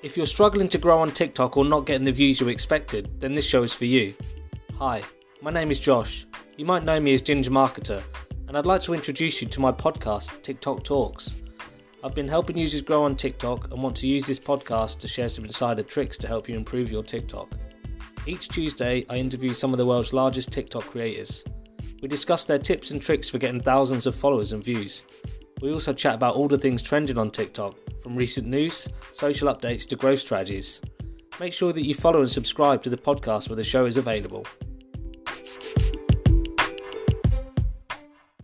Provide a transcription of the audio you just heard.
If you're struggling to grow on TikTok or not getting the views you expected, then this show is for you. Hi, my name is Josh. You might know me as Ginger Marketer, and I'd like to introduce you to my podcast, TikTok Talks. I've been helping users grow on TikTok and want to use this podcast to share some insider tricks to help you improve your TikTok. Each Tuesday, I interview some of the world's largest TikTok creators. We discuss their tips and tricks for getting thousands of followers and views. We also chat about all the things trending on TikTok, from recent news, social updates to growth strategies. Make sure that you follow and subscribe to the podcast where the show is available.